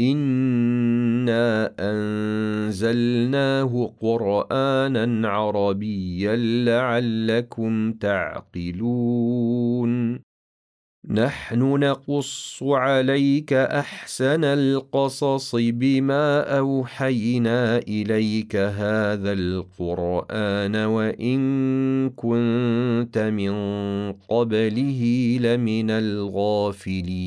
إنا أنزلناه قرآنا عربيا لعلكم تعقلون نحن نقص عليك أحسن القصص بما أوحينا إليك هذا القرآن وإن كنت من قبله لمن الغافلين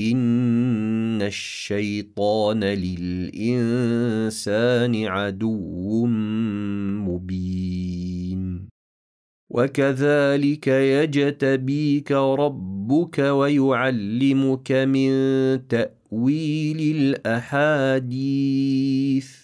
إن الشيطان للإنسان عدو مبين. وكذلك يجتبيك ربك ويعلمك من تأويل الأحاديث.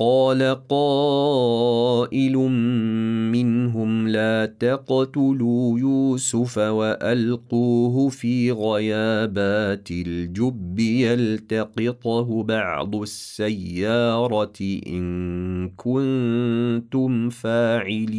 قال قائل منهم لا تقتلوا يوسف وألقوه في غيابات الجب يلتقطه بعض السيارة إن كنتم فاعلين.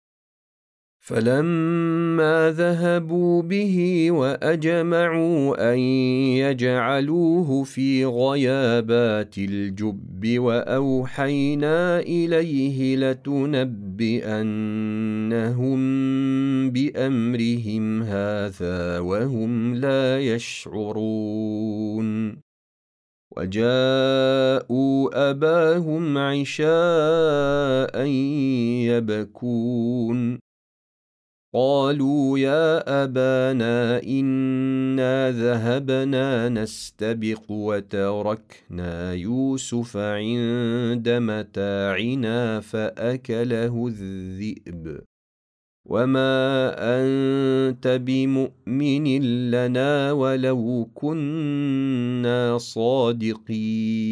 فلما ذهبوا به وأجمعوا أن يجعلوه في غيابات الجب وأوحينا إليه لتنبئنهم بأمرهم هذا وهم لا يشعرون. وجاءوا أباهم عشاء يبكون. قالوا يا أبانا إنا ذهبنا نستبق وتركنا يوسف عند متاعنا فأكله الذئب. وما أنت بمؤمن لنا ولو كنا صادقين.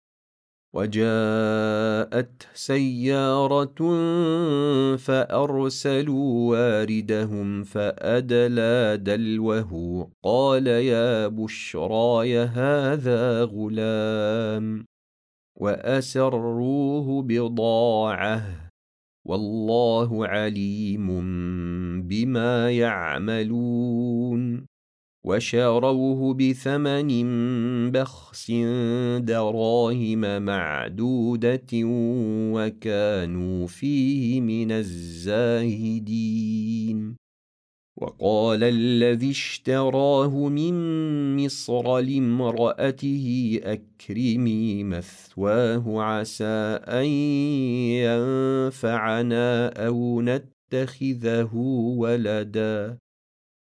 وجاءت سيارة فأرسلوا واردهم فأدلى دلوه. قال يا بشراي هذا غلام. وأسروه بضاعة. والله عليم بما يعملون. وشروه بثمن بخس دراهم معدودة وكانوا فيه من الزاهدين. وقال الذي اشتراه من مصر لامرأته أكرمي مثواه عسى أن ينفعنا أو نتخذه ولدا.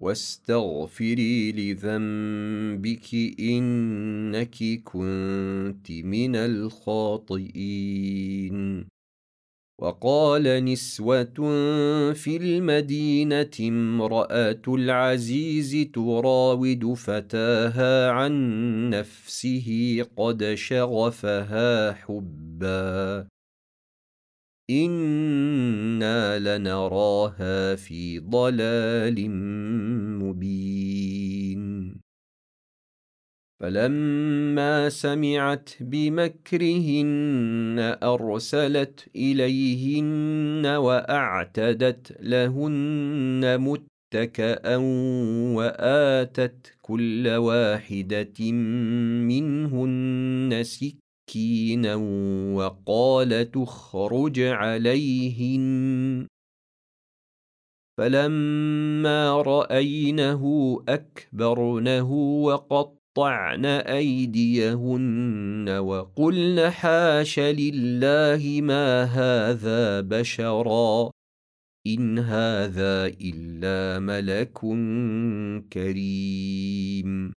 واستغفري لذنبك إنك كنت من الخاطئين. وقال نسوة في المدينة امرأة العزيز تراود فتاها عن نفسه قد شغفها حبا. أنا لنراها في ضلال مبين. فلما سمعت بمكرهن ارسلت اليهن واعتدت لهن متكئا واتت كل واحدة منهن سكينا وقال تخرج عليهن فلما راينه اكبرنه وقط وقطعن أيديهن وقلن حاش لله ما هذا بشرا إن هذا إلا ملك كريم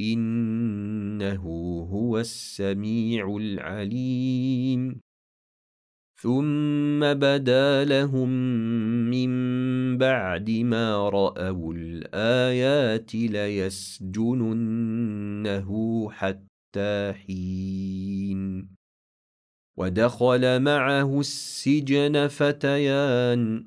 إنه هو السميع العليم. ثم بدا لهم من بعد ما رأوا الآيات ليسجننه حتى حين. ودخل معه السجن فتيان.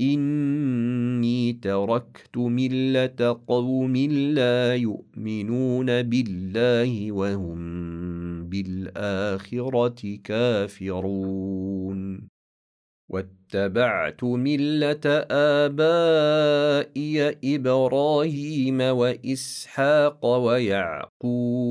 إني تركت ملة قوم لا يؤمنون بالله وهم بالآخرة كافرون. واتبعت ملة آبائي إبراهيم وإسحاق ويعقوب.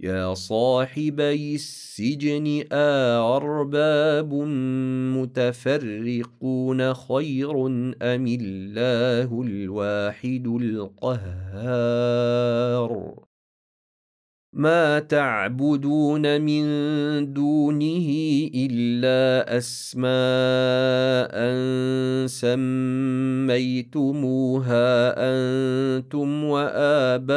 يا صاحبي السجن أأرباب متفرقون خير أم الله الواحد القهار ما تعبدون من دونه إلا أسماء سميتموها أنتم وآباؤكم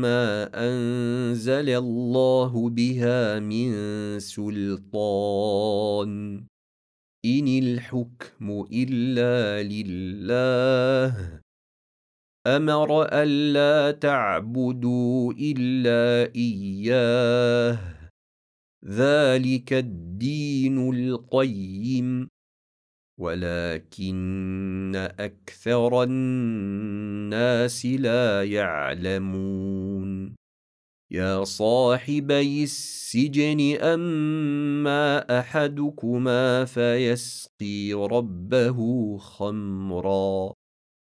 ما أنزل الله بها من سلطان. إن الحكم إلا لله. أمر الا تعبدوا إلا إياه. ذلك الدين القيم. ولكن أكثر الناس لا يعلمون. يا صاحبي السجن أما أحدكما فيسقي ربه خمرا.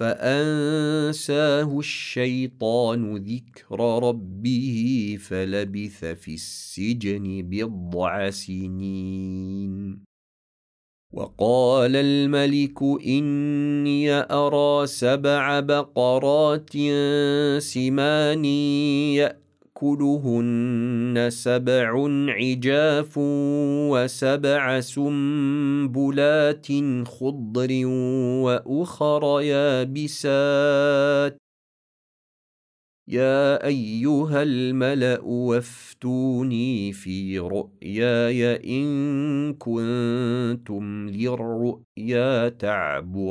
فانساه الشيطان ذكر ربه فلبث في السجن بضع سنين وقال الملك اني ارى سبع بقرات سمان يأكلهن سبع عجاف وسبع سنبلات خضر وأخر يابسات. يا أيها الملأ وافتوني في رؤياي إن كنتم للرؤيا تعبرون.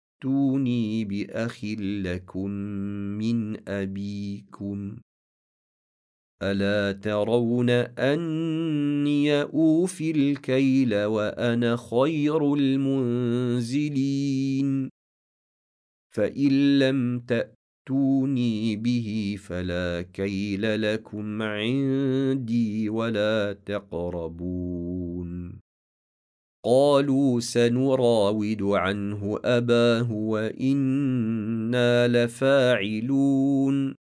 ائتوني بأخ لكم من أبيكم. ألا ترون أني أوفي الكيل وأنا خير المنزلين. فإن لم تأتوني به فلا كيل لكم عندي ولا تقربون. قالوا سنراود عنه أباه وإنا لفاعلون.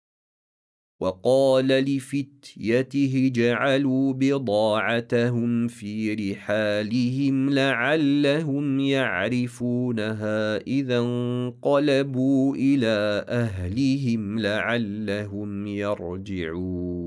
وقال لفتيته جعلوا بضاعتهم في رحالهم لعلهم يعرفونها إذا انقلبوا إلى أهلهم لعلهم يرجعون.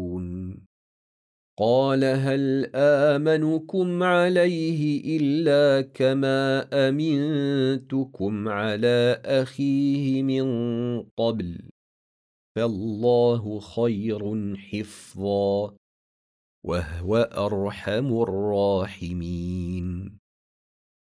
قال هل آمنكم عليه إلا كما أمنتكم على أخيه من قبل؟ فالله خير حفظا وهو أرحم الراحمين.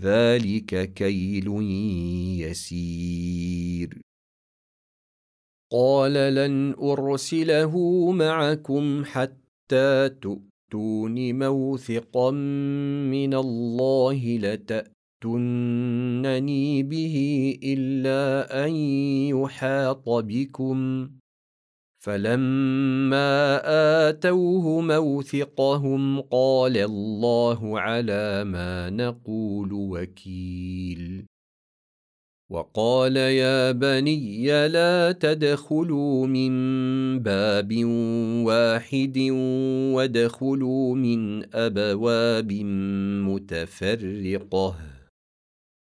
ذلك كيل يسير. قال لن أرسله معكم حتى تؤتون موثقا من الله لتاتونني به إلا أن يحاط بكم. فلما آتوه موثقهم قال الله على ما نقول وكيل. وقال يا بني لا تدخلوا من باب واحد وادخلوا من أبواب متفرقة.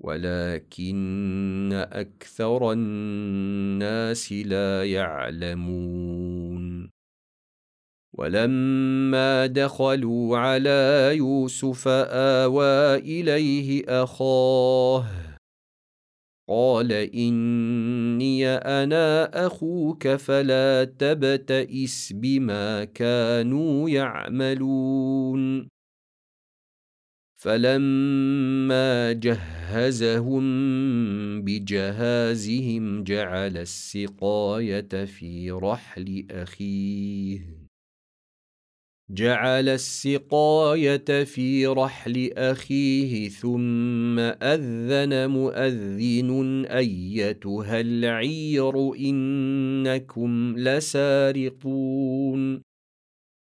ولكن أكثر الناس لا يعلمون. ولما دخلوا على يوسف آوى إليه أخاه قال إني أنا أخوك فلا تبتئس بما كانوا يعملون. فلما جهزهم بجهازهم جعل السقاية في رحل أخيه. جعل السقاية في رحل أخيه ثم أذن مؤذن أيتها العير إنكم لسارقون.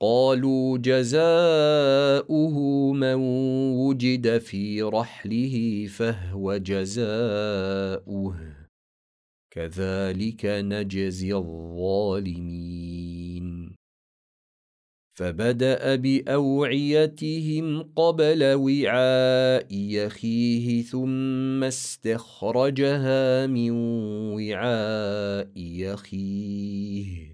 قالوا جزاؤه من وجد في رحله فهو جزاؤه. كذلك نجزي الظالمين. فبدأ بأوعيتهم قبل وعاء يخيه ثم استخرجها من وعاء يخيه.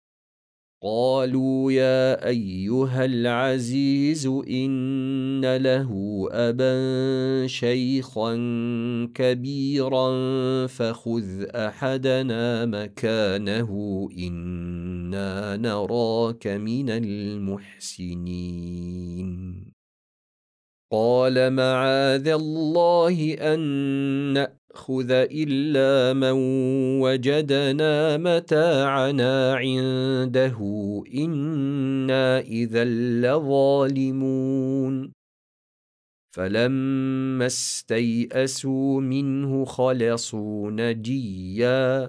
قالوا يا أيها العزيز إن له أبا شيخا كبيرا فخذ أحدنا مكانه إنا نراك من المحسنين. قال معاذ الله أن ناخذ الا من وجدنا متاعنا عنده أنا اذا لظالمون فلما استيئسوا منه خلصوا نجيا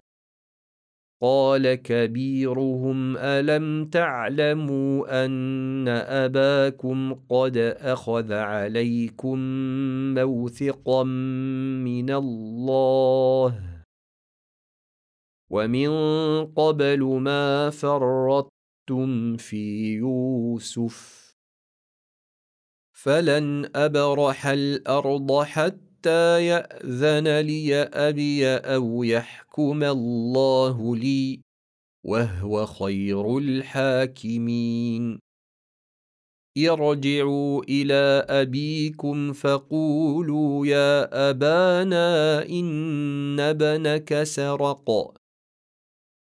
قال كبيرهم ألم تعلموا أن أباكم قد أخذ عليكم موثقا من الله؟ ومن قبل ما فرطتم في يوسف فلن أبرح الأرض حتى حتى يأذن لي أبي أو يحكم الله لي وهو خير الحاكمين. ارجعوا إلى أبيكم فقولوا يا أبانا إن ابنك سرق.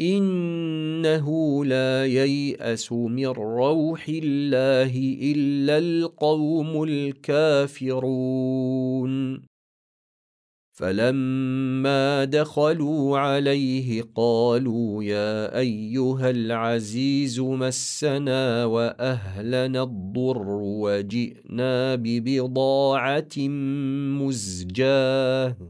إنه لا ييأس من روح الله إلا القوم الكافرون. فلما دخلوا عليه قالوا يا أيها العزيز مسنا وأهلنا الضر وجئنا ببضاعة مزجاة.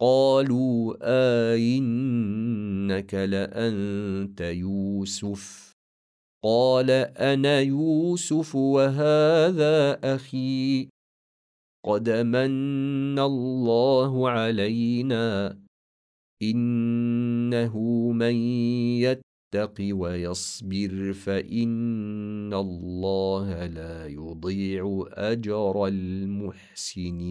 قالوا آئنك لأنت يوسف؟ قال أنا يوسف وهذا أخي. قد من الله علينا. إنه من يتق ويصبر فإن الله لا يضيع أجر المحسنين.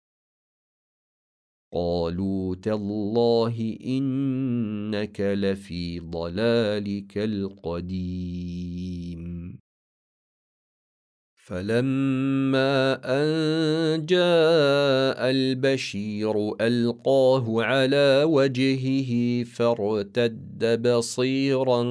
قالوا تالله إنك لفي ضلالك القديم. فلما أن جاء البشير ألقاه على وجهه فارتد بصيرا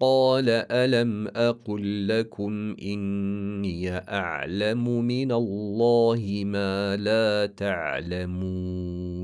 قال ألم أقل لكم إني أعلم من الله ما لا تعلمون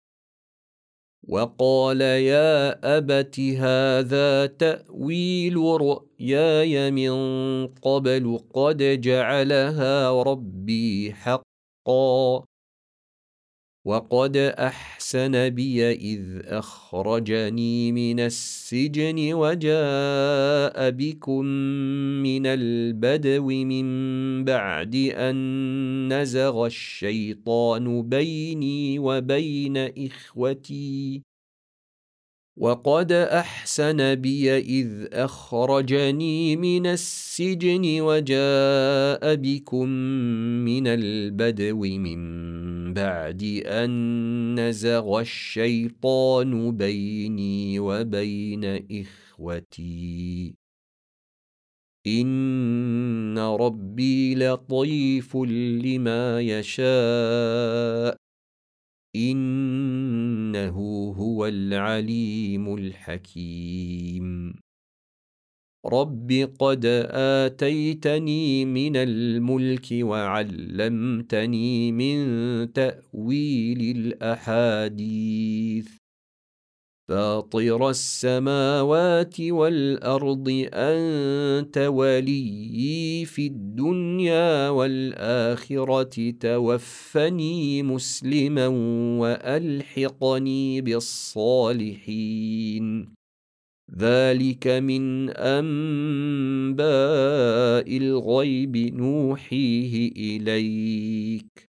وقال يا أبت هذا تأويل رؤياي من قبل قد جعلها ربي حقا. وقد أحسن بي إذ أخرجني من السجن وجاء بكم من البدو من بعد أن نزغ الشيطان بيني وبين إخوتي وقد احسن بي اذ اخرجني من السجن وجاء بكم من البدو من بعد ان نزغ الشيطان بيني وبين اخوتي ان ربي لطيف لما يشاء إنه هو العليم الحكيم. رب قد آتيتني من الملك وعلمتني من تأويل الأحاديث. فاطر السماوات والأرض أنت وليي في الدنيا والآخرة توفني مسلما وألحقني بالصالحين. ذلك من أنباء الغيب نوحيه إليك.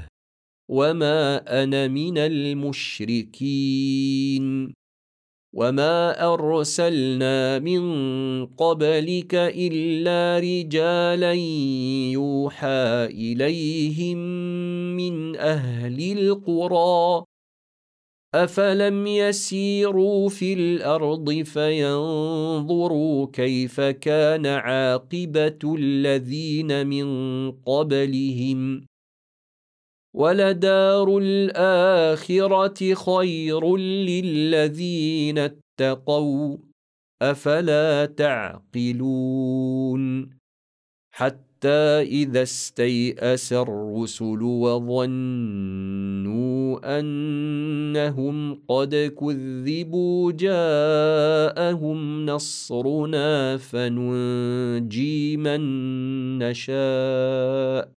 وما أنا من المشركين وما ارسلنا من قبلك الا رجالا يوحى اليهم من أهل القرى افلم يسيروا في الأرض فينظروا كيف كان عاقبه الذين من قبلهم ولدار الآخرة خير للذين اتقوا أفلا تعقلون حتى إذا استيأس الرسل وظنوا أنهم قد كذبوا جاءهم نصرنا فننجي من نشاء